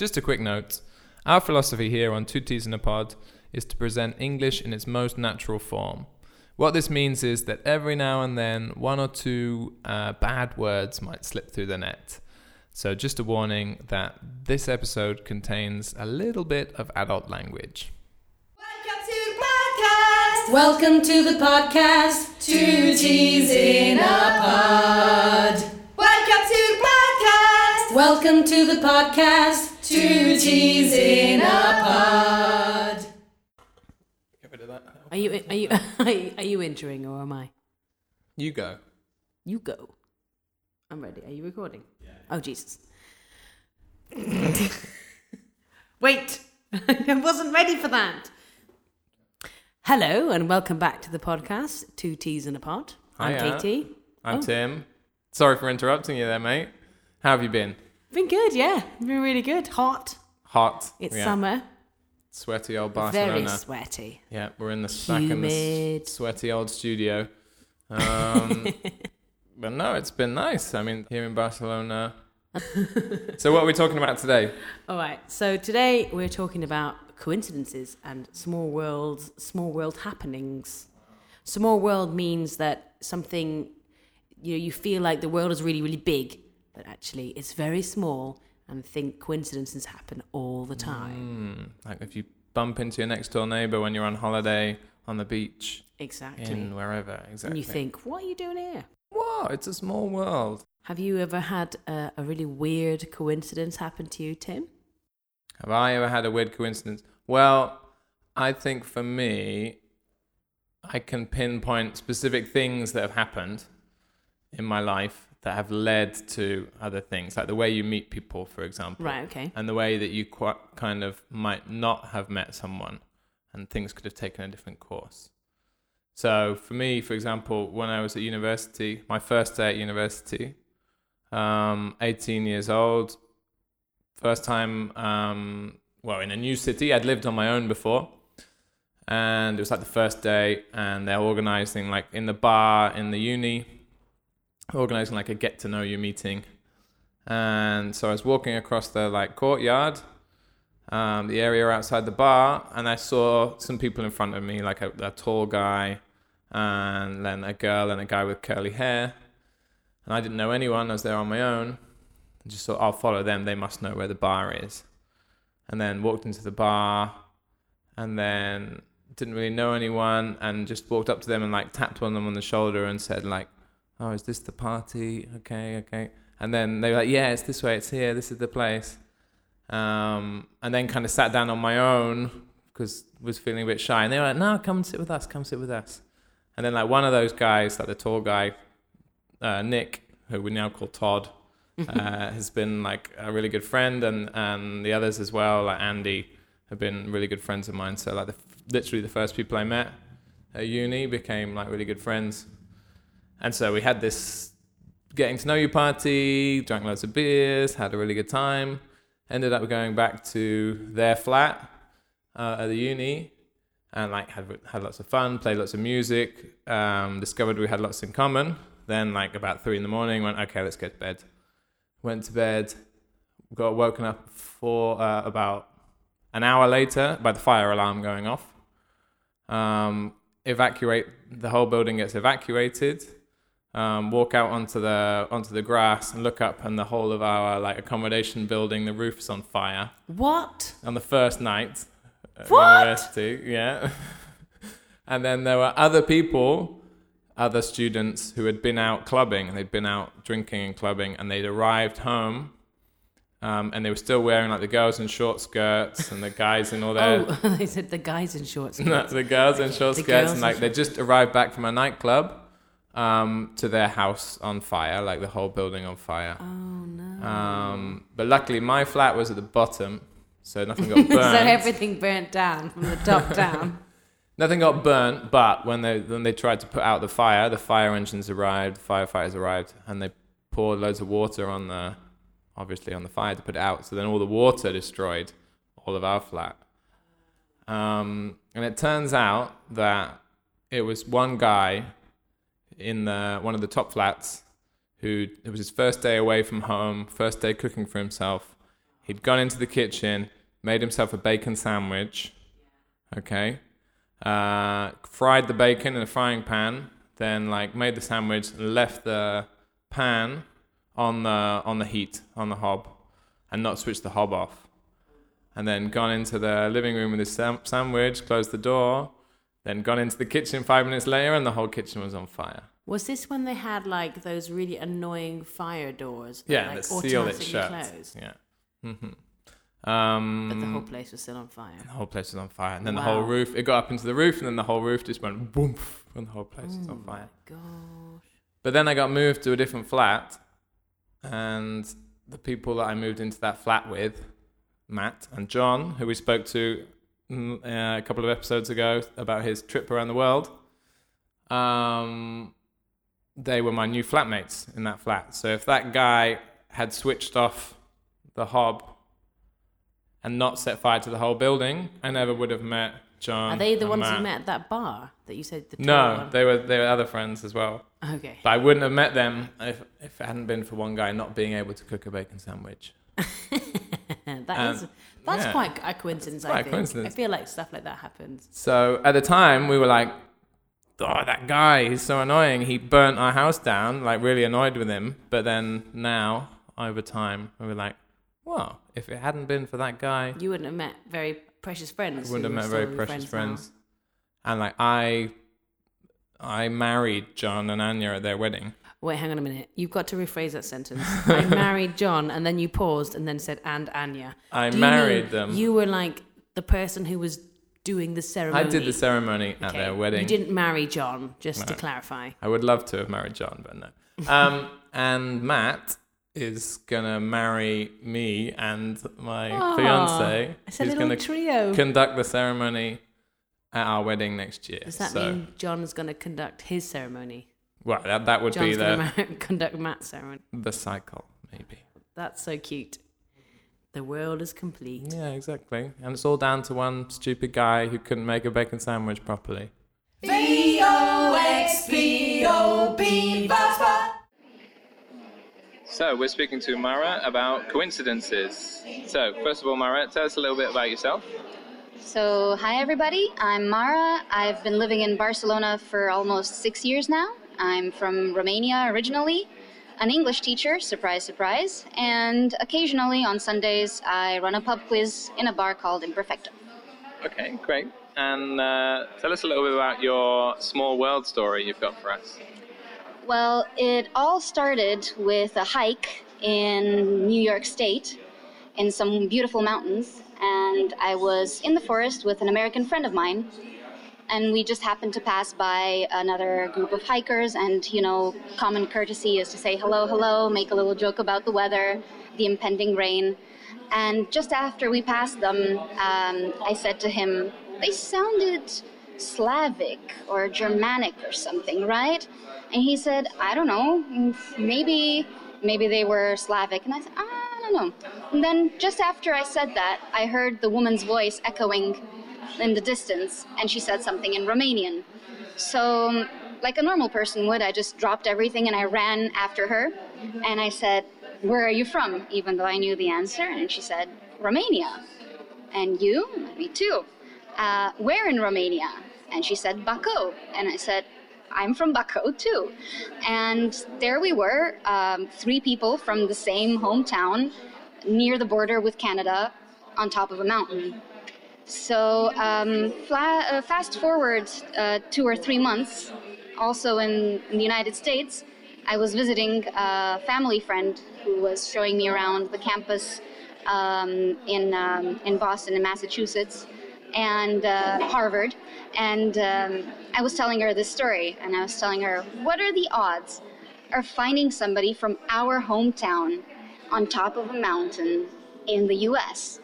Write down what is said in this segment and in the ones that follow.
Just a quick note our philosophy here on Two Teas in a Pod is to present English in its most natural form. What this means is that every now and then, one or two uh, bad words might slip through the net. So, just a warning that this episode contains a little bit of adult language. Welcome to the podcast. Welcome to the podcast! Two teas in a pod. Welcome to the podcast. Welcome to the podcast. Two teas in a pod. Get rid of that. Are you are you are you entering or am I? You go. You go. I'm ready. Are you recording? Yeah. Oh Jesus. Wait. I wasn't ready for that. Hello and welcome back to the podcast, Two Teas in a Pod. I'm Hiya. Katie. I'm Oh. Tim. Sorry for interrupting you there, mate. How have you been? Been good, yeah. Been really good. Hot. Hot. It's Yeah. summer. Sweaty old Barcelona. Very sweaty. Yeah, we're in the back in the sweaty old studio. Um, but no, it's been nice. I mean, here in Barcelona. so, what are we talking about today? All right. So today we're talking about coincidences and small worlds, small world happenings. Small world means that something you know you feel like the world is really really big, but actually it's very small and think coincidences happen all the time. Hmm, like if you bump into your next door neighbor when you're on holiday on the beach Exactly. in wherever, exactly. And you think, what are you doing here? whoa, it's a small world. Have you ever had a, a really weird coincidence happen to you, Tim? Have I ever had a weird coincidence? Well, I think for me, I can pinpoint specific things that have happened in my life that have led to other things, like the way you meet people, for example, Right. Okay. and the way that you qu- kind of might not have met someone, and things could have taken a different course. So, for me, for example, when I was at university, my first day at university, um, 18 years old, first time, um, well, in a new city. I'd lived on my own before, and it was like the first day, and they're organizing, like in the bar in the uni, organizing like a get to know you meeting. And so I was walking across the like courtyard, um, the area outside the bar, and I saw some people in front of me, like a, a tall guy, and then a girl and a guy with curly hair. And I didn't know anyone. I was there on my own. I just thought I'll follow them. They must know where the bar is. And then walked into the bar, and then didn't really know anyone, and just walked up to them and like tapped one of them on the shoulder and said like, "Oh, is this the party? Okay, okay." And then they were like, "Yeah, it's this way. It's here. This is the place." Um, and then kind of sat down on my own because was feeling a bit shy. And they were like, "No, come sit with us. Come sit with us." And then like one of those guys, like the tall guy, uh, Nick, who we now call Todd, uh, has been like a really good friend, and and the others as well, like Andy, have been really good friends of mine. So like the, literally the first people I met at uni became like really good friends, and so we had this getting to know you party, drank loads of beers, had a really good time. Ended up going back to their flat uh, at the uni, and like had had lots of fun, played lots of music, um, discovered we had lots in common. Then like about three in the morning, went okay, let's go to bed. Went to bed, got woken up for uh, about an hour later by the fire alarm going off. Um, evacuate the whole building gets evacuated. Um, walk out onto the onto the grass and look up, and the whole of our like accommodation building, the roof is on fire What? on the first night at What? university. Yeah. and then there were other people, other students who had been out clubbing and they'd been out drinking and clubbing and they'd arrived home. Um, and they were still wearing like the girls in short skirts and the guys in all their Oh, they said the guys in shorts. no, the girls in short skirts and like they just arrived back from a nightclub um, to their house on fire, like the whole building on fire. Oh no. Um, but luckily my flat was at the bottom, so nothing got burned. so everything burnt down from the top down. Nothing got burnt, but when they when they tried to put out the fire, the fire engines arrived, the firefighters arrived, and they poured loads of water on the obviously on the fire to put it out. So then all the water destroyed all of our flat. Um, and it turns out that it was one guy in the one of the top flats who it was his first day away from home, first day cooking for himself. He'd gone into the kitchen, made himself a bacon sandwich. Okay. Uh, fried the bacon in a frying pan, then like made the sandwich and left the pan on the on the heat on the hob, and not switched the hob off. And then gone into the living room with his sam- sandwich, closed the door, then gone into the kitchen five minutes later, and the whole kitchen was on fire. Was this when they had like those really annoying fire doors? that, Yeah, like, it sealed it shut. closed? Yeah. hmm Um, But the whole place was still on fire. the whole place was on fire, and then the whole roof. It got up into the roof, and then the whole roof just went boom, and the whole place was Oh on fire. Gosh. But then I got moved to a different flat, and the people that I moved into that flat with, Matt and John, who we spoke to mm, uh, a couple of episodes ago about his trip around the world, um, they were my new flatmates in that flat. So if that guy had switched off the hob and not set fire to the whole building, I never would have met John. Are they the ones Matt. you met at that bar that you said the No, one? they were they were other friends as well. Okay. But I wouldn't have met them if, if it hadn't been for one guy not being able to cook a bacon sandwich. that Um, is that's yeah. quite a coincidence. quite a I think. coincidence. I feel like stuff like that happens. So at the time, we were like, oh, that guy, he's so annoying. He burnt our house down, like really annoyed with him. But then now, over time, we were like, well, if it hadn't been for that guy, You wouldn't have met very precious friends. I wouldn't have met very precious now. friends. And like, I. I married John and Anya at their wedding. Wait, hang on a minute. You've got to rephrase that sentence. I married John, and then you paused, and then said, "and Anya." I married them. You were like the person who was doing the ceremony? I did the ceremony at Okay. their wedding. You didn't marry John, just to clarify. I would love to have married John, but no. Um, and Matt is gonna marry me and my Aw, fiance. It's a He's little trio. conduct the ceremony at our wedding next year. Does that so, mean John's going to conduct his ceremony? well, that, that would John's be the conduct Matt's ceremony. the cycle, maybe. That's so cute. The world is complete. Yeah, exactly. And it's all down to one stupid guy who couldn't make a bacon sandwich properly. V-O-X-B-O-B, So we're speaking to Mara about coincidences. So first of all, Mara, tell us a little bit about yourself. So, hi everybody, I'm Mara. I've been living in Barcelona for almost six years now. I'm from Romania originally, an English teacher, surprise, surprise, and occasionally on Sundays I run a pub quiz in a bar called Imperfecto. Okay, great. And uh, tell us a little bit about your small world story you've got for us. Well, it all started with a hike in New York State in some beautiful mountains, and I was in the forest with an American friend of mine, and we just happened to pass by another group of hikers, and you know, common courtesy is to say hello, hello, make a little joke about the weather, the impending rain. And just after we passed them, um, I said to him, they sounded Slavic or Germanic or something, right? And he said, I don't know, maybe, maybe they were Slavic. And I said, I don't know. And then just after I said that, I heard the woman's voice echoing in the distance, and she said something in Romanian. So, um, like a normal person would, I just dropped everything and I ran after her. And I said, Where are you from? Even though I knew the answer. And she said, Romania. And you? Me too. Uh, where in Romania? And she said, Bacău. And I said, I'm from Bacău too. And there we were, um, three people from the same hometown near the border with Canada on top of a mountain. So, um, fla- uh, fast forward uh, two or three months, also in, in the United States, I was visiting a family friend who was showing me around the campus um, in, um, in Boston, in Massachusetts, and uh, Harvard. And um, I was telling her this story, and I was telling her, What are the odds of finding somebody from our hometown on top of a mountain in the US?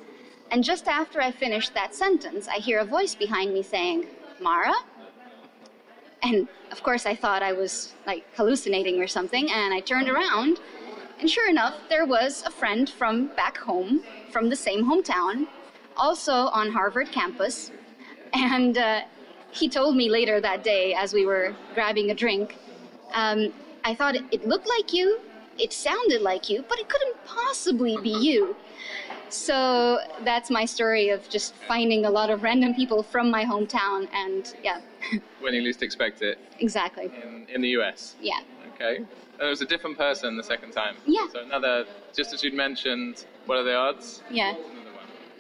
And just after I finished that sentence, I hear a voice behind me saying, Mara? And of course, I thought I was like hallucinating or something, and I turned around, and sure enough, there was a friend from back home, from the same hometown, also on Harvard campus. And uh, he told me later that day, as we were grabbing a drink, um, I thought it, it looked like you, it sounded like you, but it couldn't possibly be you. So that's my story of just finding a lot of random people from my hometown, and yeah, When you least expect it exactly. in, in the US. Yeah. Okay. And it was a different person the second time. Yeah. So another, just as you'd mentioned, what are the odds? Yeah.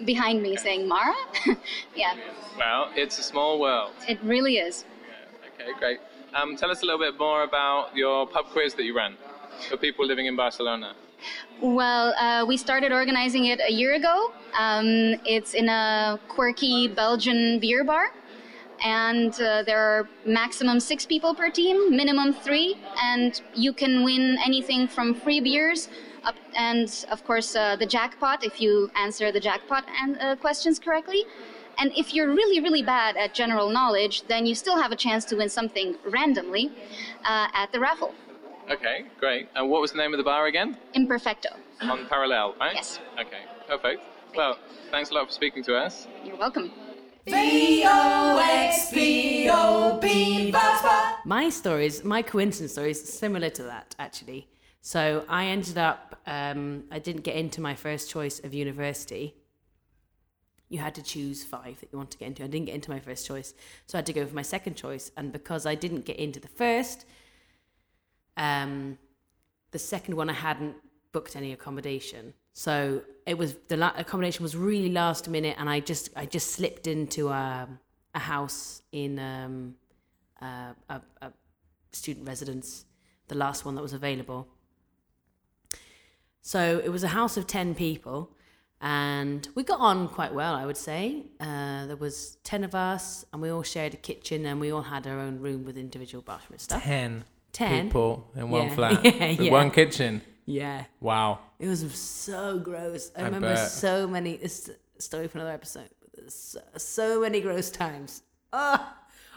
Behind me saying Mara? yeah, Well, it's a small world. it really is. Yeah. Okay, great. Um, tell us a little bit more about your pub quiz that you ran for people living in Barcelona. Well, uh, we started organizing it a year ago. Um, it's in a quirky Belgian beer bar. And uh, there are maximum six people per team, minimum three, and you can win anything from free beers up, and of course uh, the jackpot if you answer the jackpot and, uh, questions correctly. And if you're really, really bad at general knowledge, then you still have a chance to win something randomly uh, at the raffle. Okay, great. And what was the name of the bar again? Imperfecto. On Parallel, right? Yes. Okay, perfect. Well, thanks a lot for speaking to us. You're welcome. V-O-X-P-O-B My stories, my coincidence stories, similar to that actually. So I ended up, um, I didn't get into my first choice of university. You had to choose five that you want to get into. I didn't get into my first choice, so I had to go for my second choice. And because I didn't get into the first, um, the second one I hadn't booked any accommodation. So it was the la- accommodation was really last minute, and I just I just slipped into a a house in um, uh, a, a student residence, the last one that was available. So it was a house of 10 people, and we got on quite well, I would say. Uh, there was 10 of us, and we all shared a kitchen, and we all had our own room with individual bathroom stuff. Ten, 10. people in one Yeah. flat Yeah, with yeah. one kitchen. Yeah. Wow. It was so gross. I, I remember bet. so many. A story for another episode. So, so many gross times. Ah,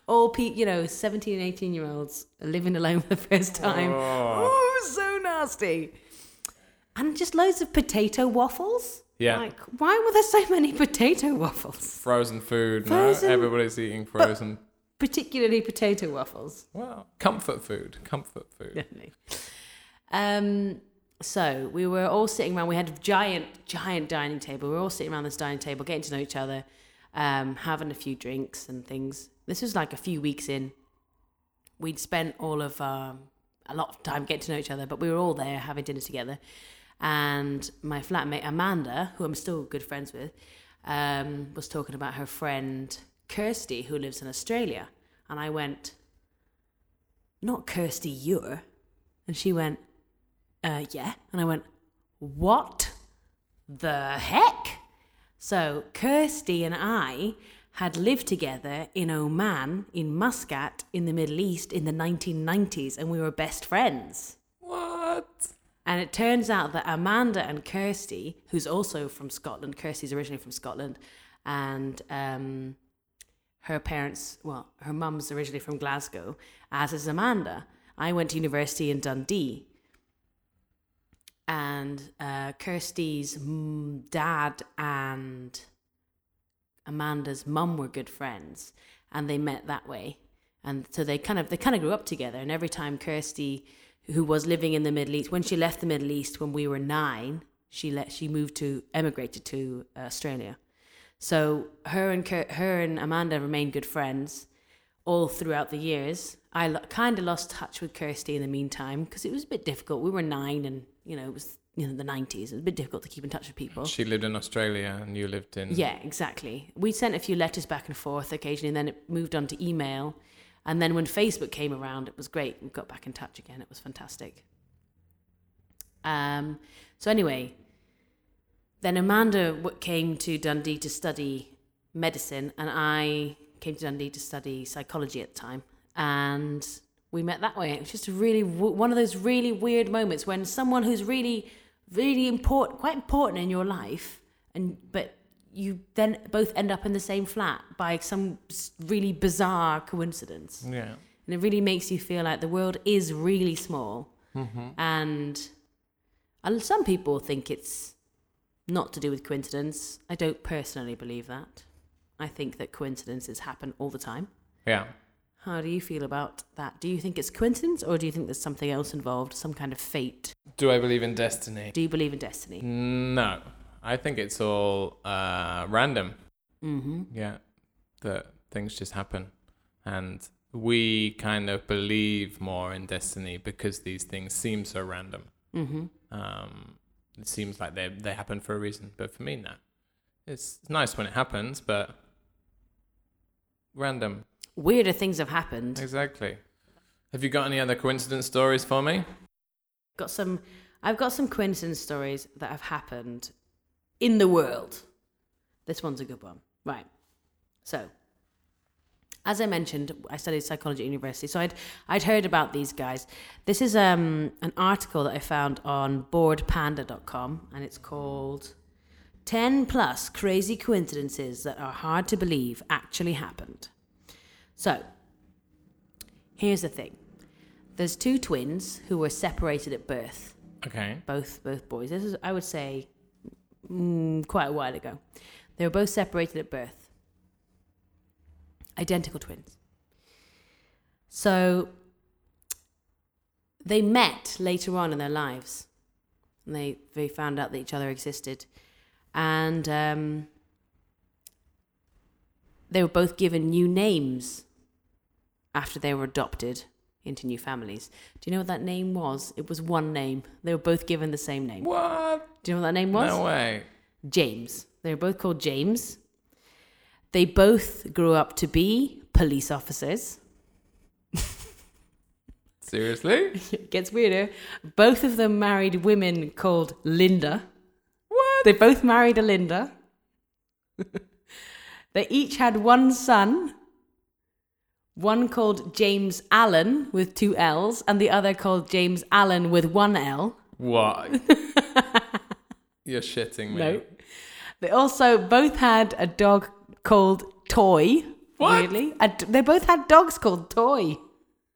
all pe you know, seventeen and eighteen year olds living alone for the first time. Oh, was so nasty. And just loads of potato waffles. Yeah. Like, why were there so many potato waffles? Frozen food. Frozen- No? Everybody's eating frozen. Particularly potato waffles. Well, comfort food. Comfort food. Definitely. Um, so we were all sitting around. We had a giant, giant dining table. We were all sitting around this dining table, getting to know each other, um, having a few drinks and things. This was like a few weeks in. We'd spent all of um, a lot of time getting to know each other, but we were all there having dinner together. And my flatmate Amanda, who I'm still good friends with, um, was talking about her friend Kirsty, who lives in Australia. And I went, "Not Kirsty you're. and she went, uh, yeah. And I went, what the heck? So Kirsty and I had lived together in Oman, in Muscat, in the Middle East in the 1990s, and we were best friends. What? And it turns out that Amanda and Kirsty, who's also from Scotland, Kirsty's originally from Scotland, and um, her parents, well, her mum's originally from Glasgow, as is Amanda. I went to university in Dundee. And uh, Kirsty's dad and Amanda's mum were good friends, and they met that way. And so they kind of they kind of grew up together. And every time Kirsty, who was living in the Middle East, when she left the Middle East when we were nine, she let she moved to emigrated to uh, Australia. So her and Kir- her and Amanda remained good friends all throughout the years. I lo- kind of lost touch with Kirsty in the meantime because it was a bit difficult. We were nine, and you know it was you know the nineties. It was a bit difficult to keep in touch with people. She lived in Australia and you lived in. Yeah, exactly. We sent a few letters back and forth occasionally, and then it moved on to email. And then when Facebook came around, it was great. We got back in touch again. It was fantastic. Um, so anyway, then Amanda came to Dundee to study medicine, and I came to Dundee to study psychology at the time. And we met that way. It was just a really one of those really weird moments when someone who's really, really important, quite important in your life, and but you then both end up in the same flat by some really bizarre coincidence Yeah. and it really makes you feel like the world is really small mm-hmm. and and some people think it's not to do with coincidence i don't personally believe that i think that coincidences happen all the time Yeah. how do you feel about that do you think it's coincidence or do you think there's something else involved some kind of fate Do I believe in destiny? do you believe in destiny No. I think it's all uh, random. Mm-hmm. Yeah, that things just happen, and we kind of believe more in destiny because these things seem so random. Mm-hmm. Um, it seems like they they happen for a reason, but for me, no. It's nice when it happens, but random. Weirder things have happened. Exactly. Have you got any other coincidence stories for me? Got some. I've got some coincidence stories that have happened in the world. This one's a good one. Right. So, as I mentioned, I studied psychology at university, so I'd I'd heard about these guys. This is um an article that I found on boredpanda.com, and it's called 10 plus crazy coincidences that are hard to believe actually happened. So, here's the thing. There's two twins who were separated at birth Okay. both both boys. This is, I would say, mm, quite a while ago. They were both separated at birth, identical twins. So they met later on in their lives, and they they found out that each other existed, and um, they were both given new names after they were adopted into new families. Do you know what that name was? It was one name. They were both given the same name. What? Do you know what that name was? No way. James. They were both called James. They both grew up to be police officers. Seriously? It gets weirder. Both of them married women called Linda. What? They both married a Linda. they each had one son. One called James Allen with two L's, and the other called James Allen with one L. What? You're shitting me. No. They also both had a dog called Toy. What? D- they both had dogs called Toy.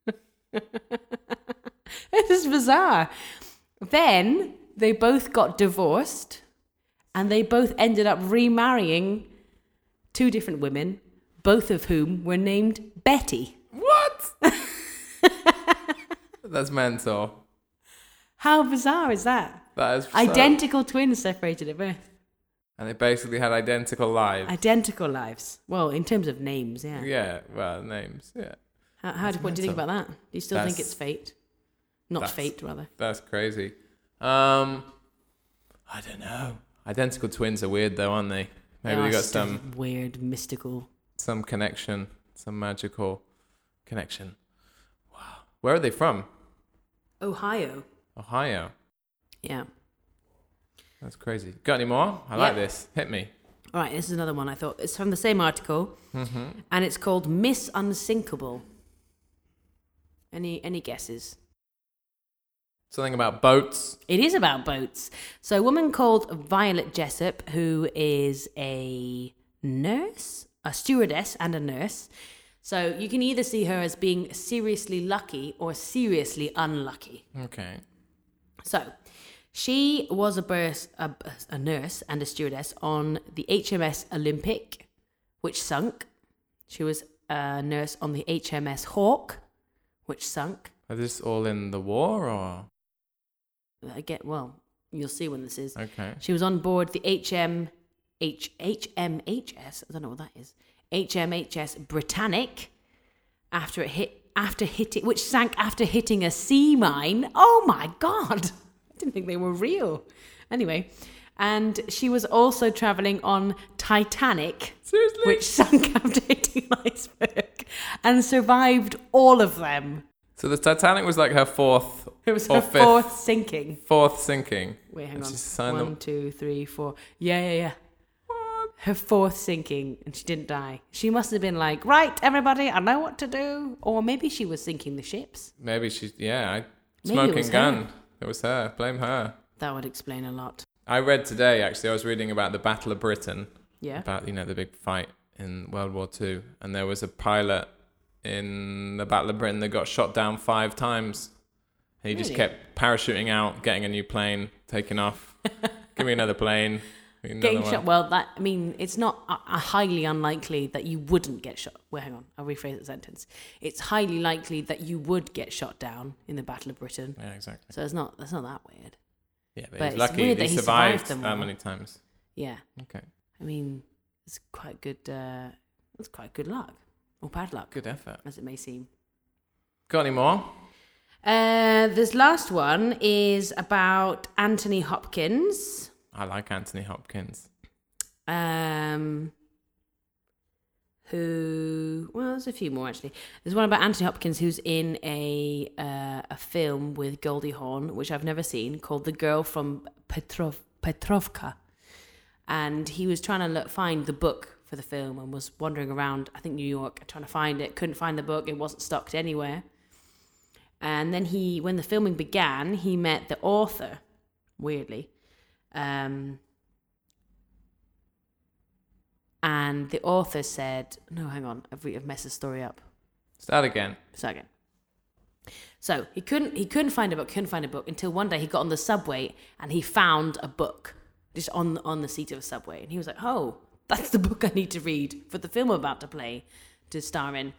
this is bizarre. Then they both got divorced and they both ended up remarrying two different women, both of whom were named Betty. What? That's mental. How bizarre is that? That is so- Identical twins separated at birth. And they basically had identical lives. Identical lives. Well, in terms of names, yeah. yeah, well, names. Yeah, How, how do, what do you think about that? Do you still think it's fate? Not that's- fate, rather. that's crazy. Um, I don't know. Identical twins are weird, though, aren't they? Maybe They are got some weird, mystical. some connection, some magical connection. Wow. Where are they from? Ohio. Ohio. Yeah. That's crazy. Got any more? I like this. Hit me. All right, this is another one I thought. It's from the same article, Mm-hmm. and it's called Miss Unsinkable. Any any guesses? Something about boats. It is about boats. So, a woman called Violet Jessop, who is a nurse, a stewardess, and a nurse. So, you can either see her as being seriously lucky or seriously unlucky. Okay. So, she was a, burs- a, a nurse and a stewardess on the HMS Olympic, which sunk. She was a nurse on the HMS Hawk, which sunk. Are this all in the war or? I get well. You'll see when this is. Okay. She was on board the HM H, HMHS. I don't know what that is. HMHS Britannic after it hit after hitting which sank after hitting a sea mine. Oh my god. I didn't think they were real. Anyway, and she was also traveling on Titanic Seriously? which sunk after hitting an iceberg and survived all of them. So the Titanic was like her fourth It was or her fifth, fourth sinking. fourth sinking. Wait, hang And on. One, them- two, three, four. Yeah, yeah, yeah. Her fourth sinking, and she didn't die. She must have been like, right, everybody, I know what to do. Or maybe she was sinking the ships. Maybe she's yeah. I, Maybe it smoking gun. her. It was her. Blame her. That would explain a lot. I read today actually. I was reading about the Battle of Britain. Yeah. About you know the big fight in World War Two, and there was a pilot in the Battle of Britain that got shot down five times. And he just kept parachuting out, getting a new plane, taking off. Give me another plane. Getting shot. Well, that I mean, it's not a highly unlikely that you wouldn't get shot. Well, hang on, I'll rephrase the sentence. It's highly likely that you would get shot down in the Battle of Britain. Yeah, exactly. So it's not. That's not that weird. Yeah, but, But he's it's lucky weird he that he survived, survived them that many times. Yeah. Okay. I mean, it's quite good. Uh, it's quite good luck or bad luck, Good effort. as it may seem. Got any more? Uh, this last one is about Anthony Hopkins. I like Anthony Hopkins. Um, who? Well, there's a few more actually. There's one about Anthony Hopkins who's in a uh, a film with Goldie Hawn, which I've never seen, called "The Girl from Petrov Petrovka," and he was trying to look, find the book for the film and was wandering around, I think New York, trying to find it. Couldn't find the book; it wasn't stocked anywhere. And then he, when the filming began, he met the author. Weirdly, um, and the author said, "No, hang on, I've, re- I've messed the story up." Start again. Start again. So he couldn't he couldn't find a book, couldn't find a book until one day he got on the subway and he found a book just on on the seat of a subway, and he was like, "Oh, that's the book I need to read for the film I'm about to play to star in."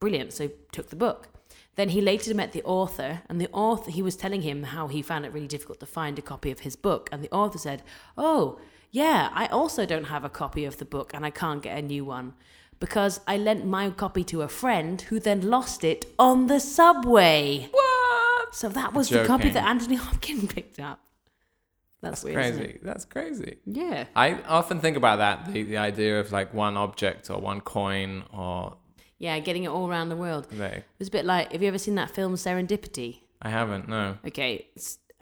Brilliant. So took the book. Then he later met the author, and the author he was telling him how he found it really difficult to find a copy of his book, and the author said, "Oh, yeah, I also don't have a copy of the book, and I can't get a new one." Because I lent my copy to a friend who then lost it on the subway. What? So that was the copy that Anthony Hopkins picked up. That's, That's weird, crazy. That's crazy. Yeah. I often think about that the, the idea of like one object or one coin or Yeah, getting it all around the world. It was a bit like, have you ever seen that film Serendipity? I haven't, no. Okay,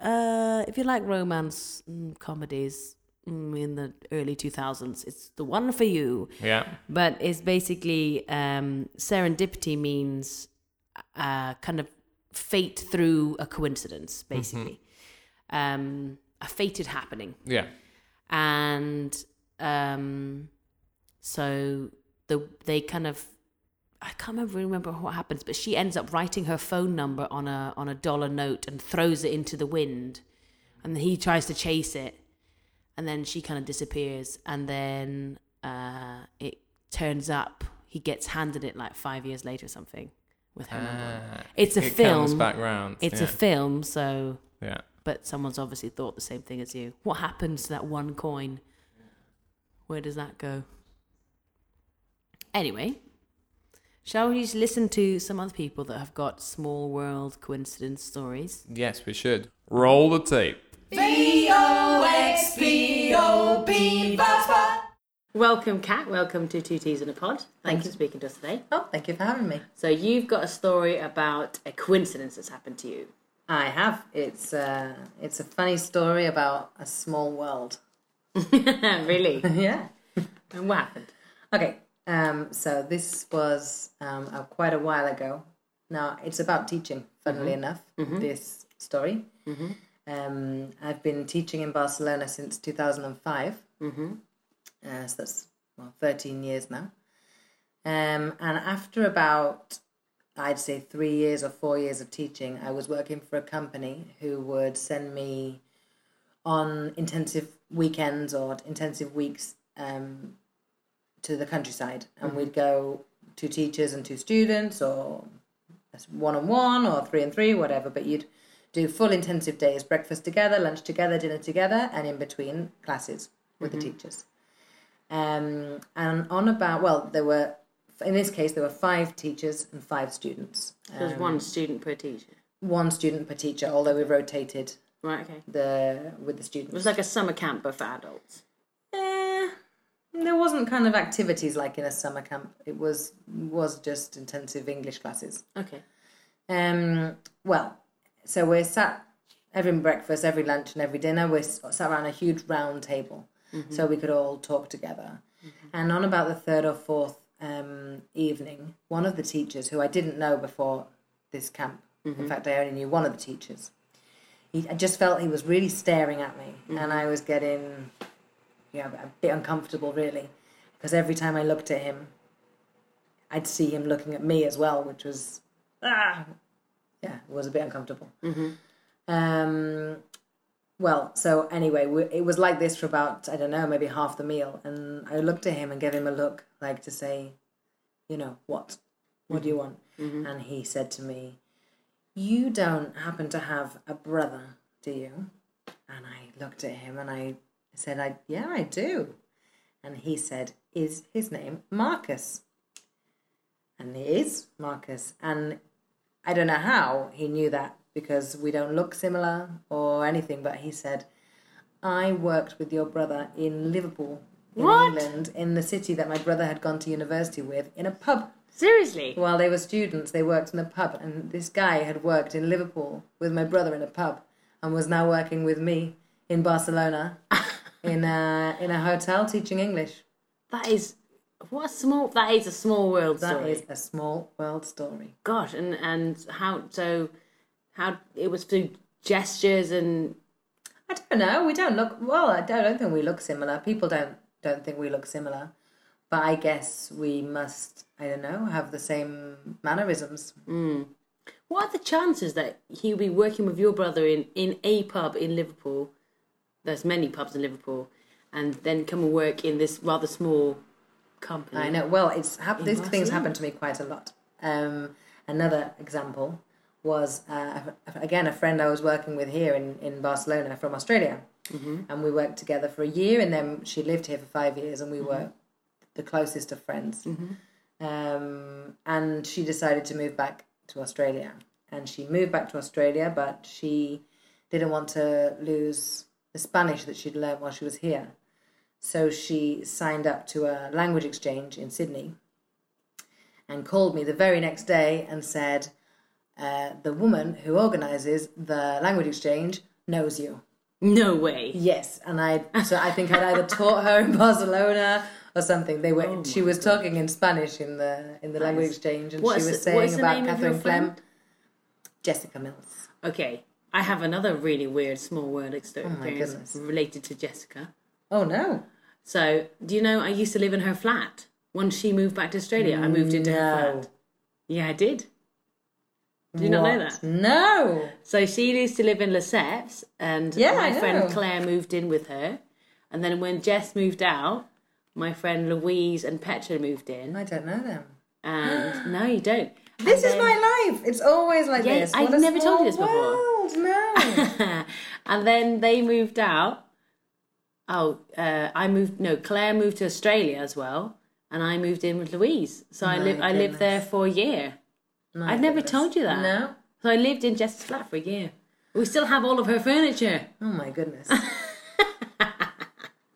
uh, if you like romance mm, comedies mm, in the early 2000s, it's the one for you. Yeah. But it's basically um, serendipity means uh, kind of fate through a coincidence, basically. Um, a fated happening. Yeah. and um, so the they kind of I can't remember remember what happens, but she ends up writing her phone number on a on a dollar note and throws it into the wind, and he tries to chase it, and then she kind of disappears, and then uh, it turns up he gets handed it like five years later or something with her number. Ah, It's a it comes film. back round. It's yeah. a film, so yeah. but someone's obviously thought the same thing as you. What happens to that one coin? Where does that go? Anyway, shall we just listen to some other people that have got small world coincidence stories? Yes, we should. Roll the tape. V-O-X-P-O-P, Vespa. Welcome, Kat. Welcome to Two Teas in a Pod. Thank you for speaking to us today. Oh, thank you for having me. So you've got a story about a coincidence that's happened to you. I have. It's uh, it's a funny story about a small world. really? yeah. and what happened? Okay. Um, so this was um, uh, quite a while ago. Now it's about teaching. Funnily enough, this story. Um, I've been teaching in Barcelona since 2005. Mm-hmm. Uh, so that's well, 13 years now. Um, and after about, I'd say three years or four years of teaching, I was working for a company who would send me on intensive weekends or intensive weeks um, to the countryside, and we'd go two teachers and two students, or one on one, or three and three, whatever. But you'd do full intensive days, breakfast together, lunch together, dinner together, and in between classes with the teachers. Um, and on about well, there were in this case there were five teachers and five students, So there's one student per teacher. one student per teacher. Although we rotated Right, okay. the with the students. It was like a summer camp but for adults. Eh, there wasn't kind of activities like in a summer camp. It was was just intensive English classes. Okay. Um, well, so we're sat every breakfast, every lunch, and every dinner. We're sat around a huge round table, so we could all talk together. And on about the third or fourth um, evening, one of the teachers, who I didn't know before this camp, in fact, I only knew one of the teachers. He, I just felt he was really staring at me, and I was getting, yeah, a bit uncomfortable, really, because every time I looked at him, I'd see him looking at me as well, which was ah, yeah, it was a bit uncomfortable. Mm-hmm. Um, well, so anyway, we, it was like this for about I don't know, maybe half the meal, and I looked at him and gave him a look, like to say, you know, what, what do you want? And he said to me, "You don't happen to have a brother, do you?" And I looked at him and I I said, I, Yeah, I do. And he said, Is his name Marcus? And he is Marcus. And I don't know how he knew that because we don't look similar or anything, but he said, I worked with your brother in Liverpool, in What? England, in the city that my brother had gone to university with, in a pub. Seriously? While they were students, they worked in a pub, and this guy had worked in Liverpool with my brother in a pub, and was now working with me in Barcelona, in a in a hotel teaching English. That is what a small. That is a small world That story. is a small world story. Gosh, and and how so? How it was through gestures and I don't know. We don't look well. I don't, I don't think we look similar. People don't don't think we look similar, but I guess we must. I don't know. Have the same mannerisms. Hmm. what are the chances that he'll be working with your brother in in a pub in Liverpool? There's many pubs in Liverpool, and then come and work in this rather small company. I know. Well, it's hap- these things happen to me quite a lot. Um, another example was uh, again a friend I was working with here in, in Barcelona from Australia, and we worked together for a year, and then she lived here for five years, and we were the closest of friends. Um, and she decided to move back to Australia, and she moved back to Australia, but she didn't want to lose the Spanish that she'd learned while she was here. So she signed up to a language exchange in Sydney and called me the very next day and said, uh, The woman who organizes the language exchange knows you. no way. Yes. And I, so I think I'd either taught her in Barcelona or something. They were, she was talking in Spanish in the in the language exchange and she was the- saying about name of your Catherine Clem. friend? Jessica Mills. Okay, I have another really weird small world oh experience Oh related to Jessica. Oh no. So, do you know I used to live in her flat? Once she moved back to Australia, I moved into her flat. Yeah, I did. Do you not know that? No. So she used to live in Lesseps, and Yeah, my friend. Claire moved in with her. And then when Jess moved out, my friend Louise and Petra moved in. I don't know them. And no, you don't. This is my life. It's always like Yeah, this. I've never told you this before. world. No. then- and then they moved out. Oh, uh, I moved. No, Claire moved to Australia as well, and I moved in with Louise. So I My lived. I lived there for a year. My I've never goodness. told you that. No. So I lived in Jess's flat for a year. We still have all of her furniture. Oh my goodness.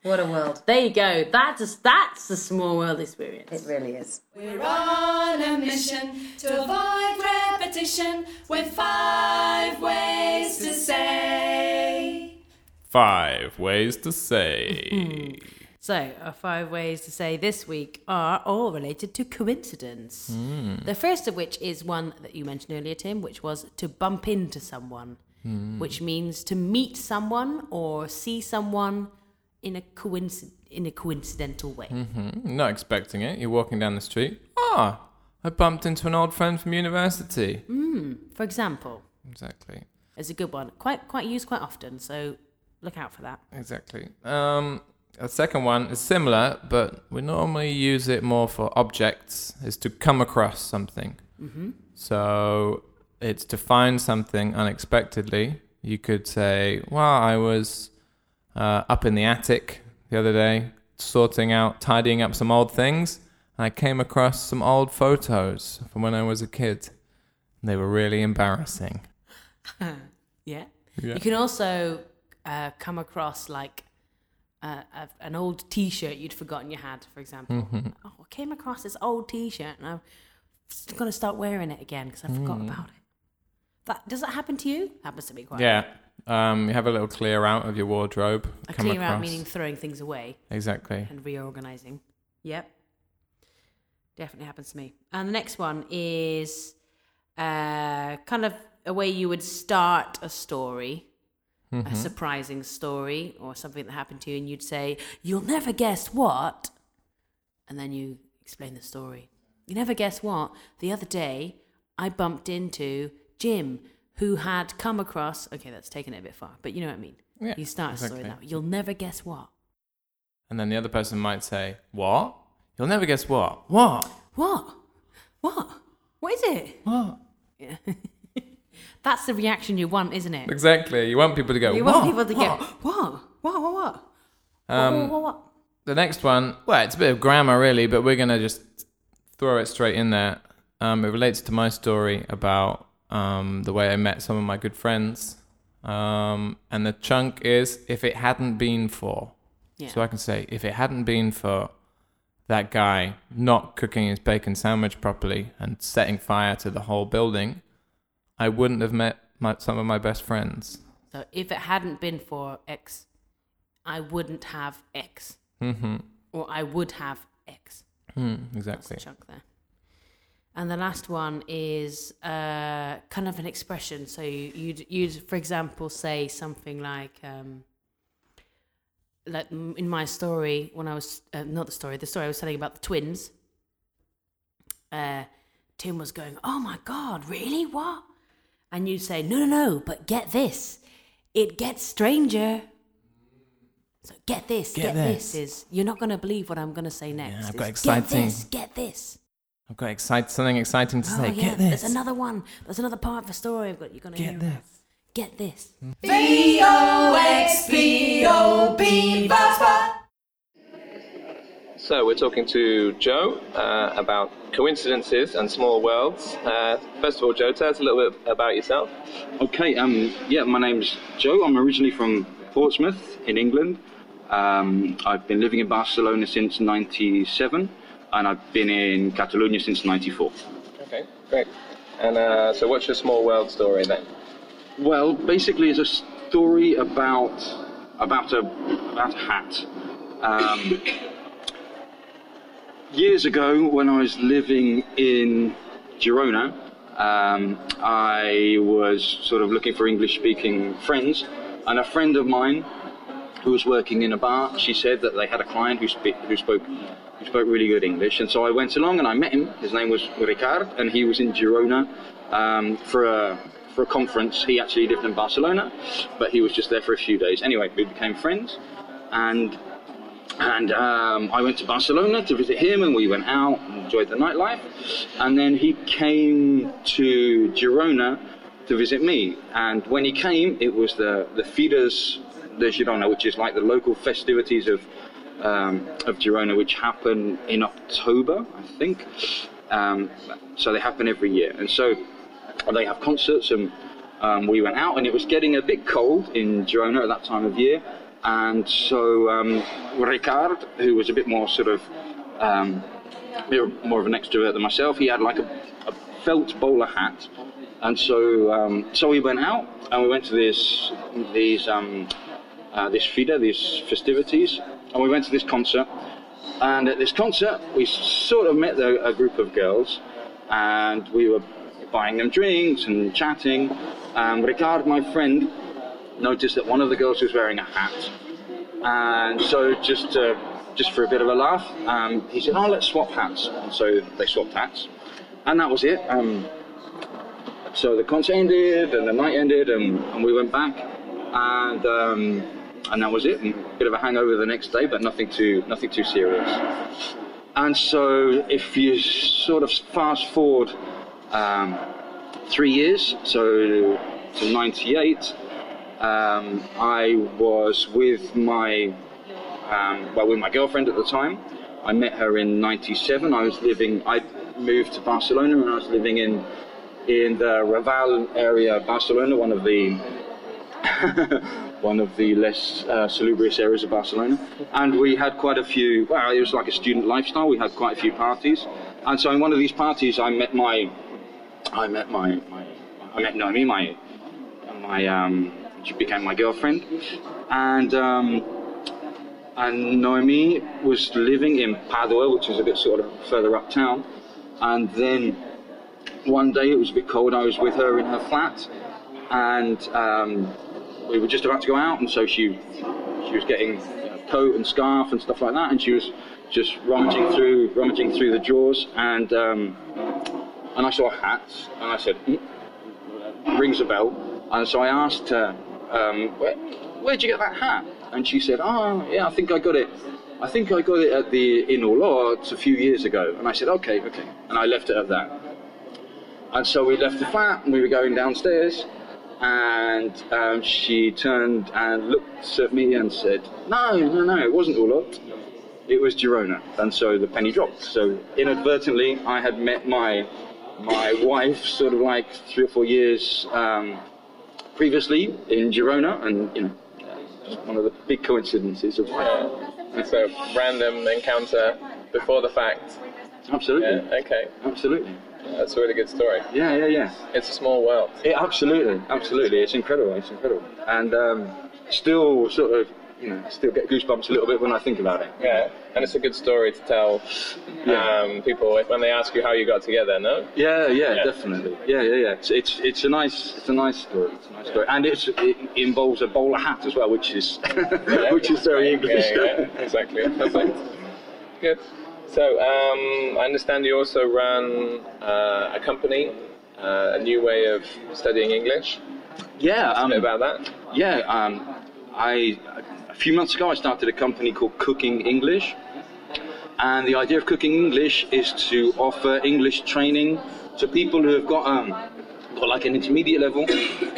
what a world. There you go. That's a, that's a small world experience. It really is. We're on a mission to avoid repetition with five ways to say. Five ways to say. Mm-hmm. So, our five ways to say this week are all related to coincidence. Hmm. The first of which is one that you mentioned earlier, Tim, which was to bump into someone, hmm. which means to meet someone or see someone in a coinci- in a coincidental way. Not expecting it. You're walking down the street. Ah, I bumped into an old friend from university. For example, Exactly. it's a good one, quite quite used quite often. So, look out for that. Exactly. Um, a second one is similar, but we normally use it more for objects. Is to come across something. Mm-hmm. So it's to find something unexpectedly. You could say, "Well, I was uh, up in the attic the other day, sorting out, tidying up some old things, and I came across some old photos from when I was a kid. They were really embarrassing." Yeah. Yeah. You can also uh, come across like uh, a, an old T-shirt you'd forgotten you had, for example. Mm-hmm. Oh, I came across this old T-shirt and I'm going to start wearing it again because I forgot about it. That does that happen to you? Happens to me quite. Yeah. Um, you have a little clear out of your wardrobe. A clear out meaning throwing things away Exactly. and reorganizing. Yep. Definitely happens to me. And the next one is uh, kind of a way you would start a story, a surprising story, or something that happened to you, and you'd say, You'll never guess what. And then you explain the story. You never guess what. The other day, I bumped into Jim, who had come across. Okay, that's taken it a bit far, but you know what I mean. Yeah, you start a story exactly. that way. You'll never guess what. And then the other person might say, What? You'll never guess what? What? What? What? What is it? What? Yeah. That's the reaction you want, isn't it? Exactly. You want people to go, You what? want people to What? go, what? What? What? What? Um, what, what, what? the next one, well, it's a bit of grammar really, but we're gonna just throw it straight in there. Um, it relates to my story about um, the way I met some of my good friends. Um, and the chunk is if it hadn't been for. Yeah. So I can say if it hadn't been for that guy not cooking his bacon sandwich properly and setting fire to the whole building, I wouldn't have met my, some of my best friends. So if it hadn't been for X, I wouldn't have X, hmm or I would have X. That's exactly. chunk there. And the last one is uh, kind of an expression. So you- you'd, you'd, for example, say something like, um, like in my story, when I was, uh, not the story, the story I was telling about the twins, uh, Tim was going, Oh my God, really? What? And you'd say, No, no, no, but get this. It gets stranger. So get this, Get get, this. this. is you're not gonna believe what I'm gonna say next. I've It's, got exciting- Get this, get this. I've got excite- something exciting to Oh say. yeah, Get this. there's another one. There's another part of the story I've got. You're gonna Get hear. this. Get this. V O X B O B So we're talking to Joe uh, about coincidences and small worlds. Uh, first of all, Joe, tell us a little bit about yourself. Okay, um, yeah, my name's Joe. I'm originally from Portsmouth in England. Um, I've been living in Barcelona since 97 and I've been in Catalonia since 94. Okay, great. And uh, so, what's your small world story then? Well, basically, it's a story about about a about a hat. Um, years ago, when I was living in Girona, um, I was sort of looking for English-speaking friends, and a friend of mine who was working in a bar, she said that they had a client who, who spoke who spoke really good English, and so I went along and I met him. His name was Ricard, and he was in Girona um, for a for a conference. He actually lived in Barcelona, but he was just there for a few days. Anyway, we became friends, and and um, I went to Barcelona to visit him, and we went out and enjoyed the nightlife. And then he came to Girona to visit me. And when he came, it was the the Fires de Girona, which is like the local festivities of um, of Girona, which happen in October, I think. Um, so they happen every year, and so they have concerts and um, we went out and it was getting a bit cold in Girona at that time of year. And so um, Ricard who was a bit more sort of um, more of an extrovert than myself he had like a, a felt bowler hat. And so um, so we went out and we went to this these um, uh, this FIDA these festivities and we went to this concert and at this concert we sort of met the, a group of girls and we were buying them drinks and chatting. And Ricard, my friend, noticed that one of the girls was wearing a hat, and so just uh, just for a bit of a laugh, um, he said, "Oh, let's swap hats." And so they swapped hats, and that was it. Um, so the concert ended, and the night ended, and, and we went back, and um, and that was it. And a bit of a hangover the next day, but nothing too nothing too serious. And so, if you sort of fast forward um, three years, so to 98, um, I was with my um, well with my girlfriend at the time. I met her in '97. I was living. I moved to Barcelona and I was living in in the Raval area of Barcelona, one of the one of the less uh, salubrious areas of Barcelona. And we had quite a few. Well, it was like a student lifestyle. We had quite a few parties. And so in one of these parties, I met my I met my, my I met Naomi, my my um, she became my girlfriend, and um, and Naomi was living in Padua, which is a bit sort of further uptown, and then one day it was a bit cold. I was with her in her flat, and um, we were just about to go out, and so she she was getting coat and scarf and stuff like that, and she was just rummaging through rummaging through the drawers, and um, and I saw a hat, and I said, "Hmm, rings a bell. And so I asked her, um, Where, where'd you get that hat? And she said, oh, yeah, I think I got it. I think I got it at the in Olot a few years ago. And I said, okay, okay. And I left it at that. And so we left the flat, and we were going downstairs, and um, she turned and looked at me and said, "No, no, no, it wasn't Olot. It was Girona." And so the penny dropped. So inadvertently, I had met my my wife sort of like three or four years um, previously in Girona, and you know, just one of the big coincidences of life. It's a random encounter before the fact. Absolutely, Yeah, okay. absolutely. That's a really good story. Yeah, yeah, yeah. It's a small world. It, absolutely, absolutely. It's incredible. It's incredible, and um, still sort of, you know, still get goosebumps a little bit when I think about it. Yeah, and it's a good story to tell Yeah. um, people when they ask you how you got together. No. Yeah, yeah, Yeah. definitely. Yeah, yeah, yeah. It's, it's it's a nice it's a nice story. It's a nice story, and it's it involves a bowler hat as well, which is which is very English. Yeah, yeah, exactly. Perfect. Good. So um, I understand you also run uh, a company, uh, a new way of studying English. yeah, um, about that. Yeah, um, I a few months ago I started a company called Cooking English, and the idea of Cooking English is to offer English training to people who have got um, got like an intermediate level,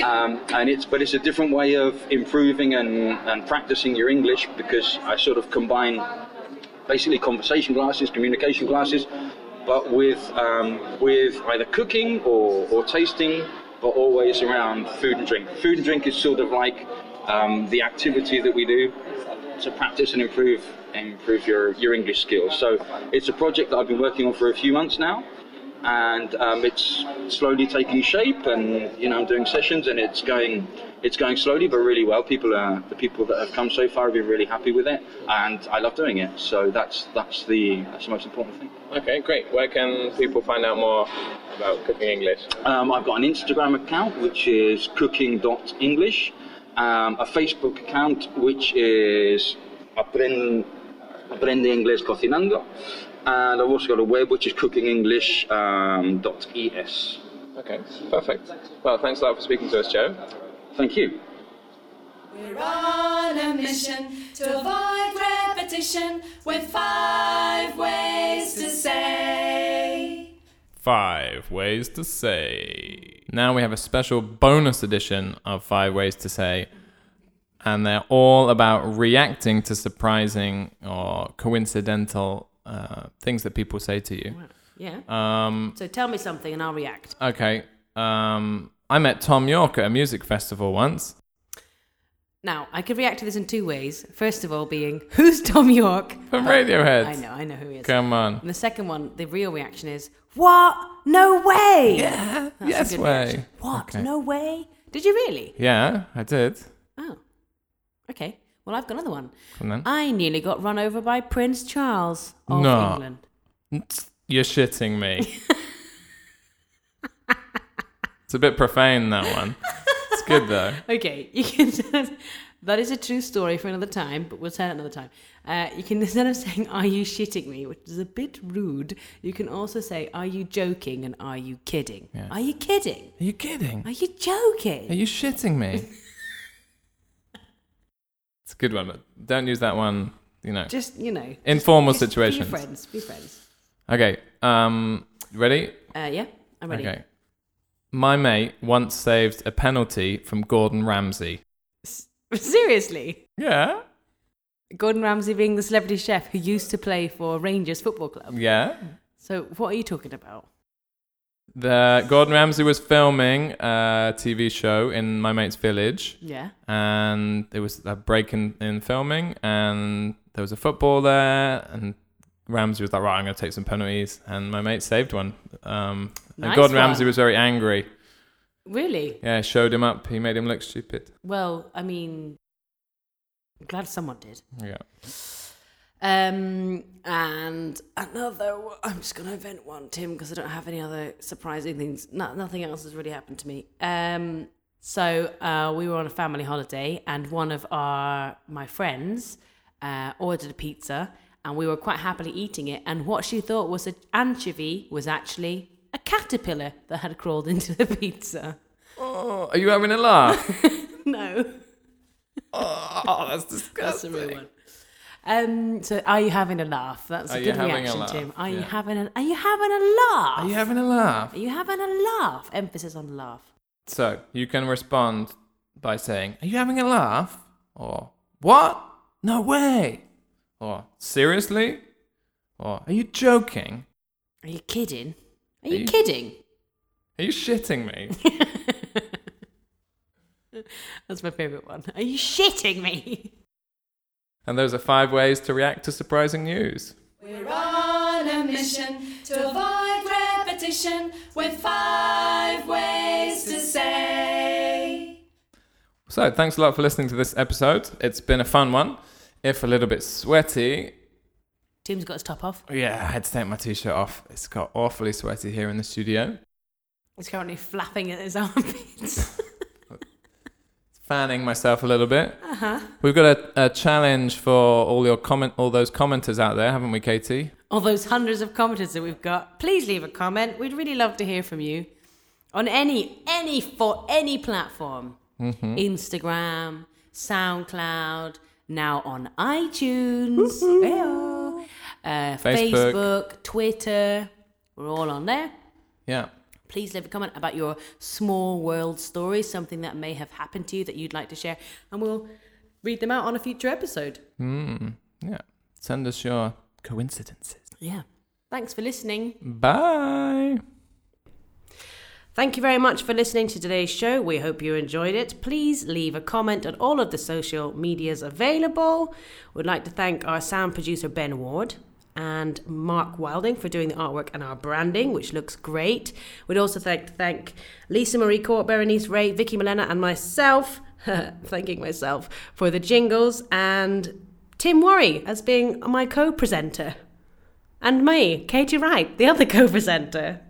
um, and it's but it's a different way of improving and, and practicing your English because I sort of combine basically conversation classes, communication classes, but with um, with either cooking or, or tasting, but always around food and drink. Food and drink is sort of like um, the activity that we do to practice and improve improve your, your English skills. So it's a project that I've been working on for a few months now, and um, it's slowly taking shape. And you know, I'm doing sessions, and it's going it's going slowly but really well. People are the people that have come so far have been really happy with it, and I love doing it. So that's that's the that's the most important thing. Okay, great. Where can people find out more about cooking English? Um, I've got an Instagram account which is cooking.english, um, a Facebook account which is Aprende, Aprende Inglés Cocinando, and I've also got a web which is cookingenglish.es. Um, es. Okay, perfect. Well, thanks a lot for speaking to us, Joe. Thank you. We're on a mission to avoid repetition with five ways to say. Five ways to say. Now we have a special bonus edition of Five Ways to Say, and they're all about reacting to surprising or coincidental uh, things that people say to you. Yeah. Um, So tell me something and I'll react. okay. Um, I met Thom Yorke at a music festival once. Now, I could react to this in two ways. First of all, being, who's Thom Yorke? From Radiohead. I know, I know who he is. Come on. And the second one, the real reaction is, what? No way! Yeah. That's a yes good way. reaction. What? Okay. No way? Did you really? Yeah, I did. Oh. Okay. Well, I've got another one. Come on. I nearly got run over by Prince Charles of No. England. You're shitting me. it's a bit profane that one. It's good though. Okay, you can. that is a true story for another time, but we'll tell it another time. Uh, you can instead of saying "Are you shitting me," which is a bit rude, you can also say "Are you joking?" and "Are you kidding?" Yeah. Are you kidding? Are you kidding? Are you joking? Are you shitting me? it's a good one, but don't use that one. You know, Just you know, informal just Be situations. friends. Be friends. Okay. Um, ready? Uh, yeah, I'm ready. Okay. My mate once saved a penalty from Gordon Ramsay. Seriously, Yeah. Gordon Ramsay being the celebrity chef who used to play for Rangers Football Club. Yeah. So what are you talking about? The Gordon Ramsay was filming a TV show in my mate's village. Yeah. and there was a break in, in filming, and there was a football there, and Ramsay was like, "Right, I'm going to take some penalties," and my mate saved one. Um, and Gordon one. Ramsay was very angry. Really? Yeah, showed him up. He made him look stupid. Well, I mean, I'm glad someone did. Yeah. Um, and another, I'm just going to invent one, Tim, because I don't have any other surprising things. No, nothing else has really happened to me. Um, so uh, we were on a family holiday, and one of our my friends uh, ordered a pizza, and we were quite happily eating it. And what she thought was an anchovy was actually a caterpillar that had crawled into the pizza. Oh, are you having a laugh? No. oh, that's That's disgusting. a real one. Um, so are you having a laugh? That's Are a good reaction. Tim. Are you having a Are you having a laugh? Are you having a laugh? Are you having a laugh? Emphasis on laugh. So you can respond by saying, Are you having a laugh? Or, What? No way! Or, Seriously? Or, Are you joking? Are you kidding? Are Are you you- kidding? Are you shitting me? That's my favourite one. Are you shitting me? and those are five ways to react to surprising news. We're on a mission to avoid repetition with five ways to say. So, thanks a lot for listening to this episode. It's been a fun one, if a little bit sweaty. Tim's got his top off. Yeah, I had to take my t shirt off. It's got awfully sweaty here in the studio. He's currently flapping at his armpits. Fanning myself a little bit. uh-huh. We've got a, a challenge for all your comment, all those commenters out there, haven't we, Katie? All those hundreds of commenters that we've got. Please leave a comment. We'd really love to hear from you on any any for any platform. Mm-hmm. Instagram, SoundCloud, now on iTunes, uh, Facebook. Facebook, Twitter. We're all on there. Yeah. Please leave a comment about your small world story, something that may have happened to you that you'd like to share, and we'll read them out on a future episode. Mm, yeah. Send us your coincidences. Yeah. Thanks for listening. Bye. Thank you very much for listening to today's show. We hope you enjoyed it. Please leave a comment on all of the social medias available. We'd like to thank our sound producer, Ben Ward. And Mark Wilding for doing the artwork and our branding, which looks great. We'd also like to thank Lisa Marie Court, Berenice Ray, Vicky Milena, and myself, thanking myself for the jingles, and Tim Worry as being my co presenter. And me, Katie Wright, the other co presenter.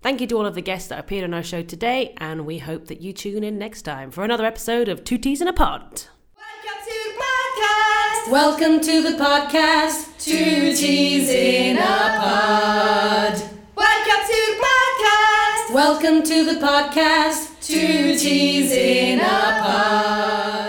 Thank you to all of the guests that appeared on our show today, and we hope that you tune in next time for another episode of Two Teas in a Pod. Welcome to the podcast. Two teas in a pod. Welcome to the podcast. Welcome to the podcast. Two teas in a pod.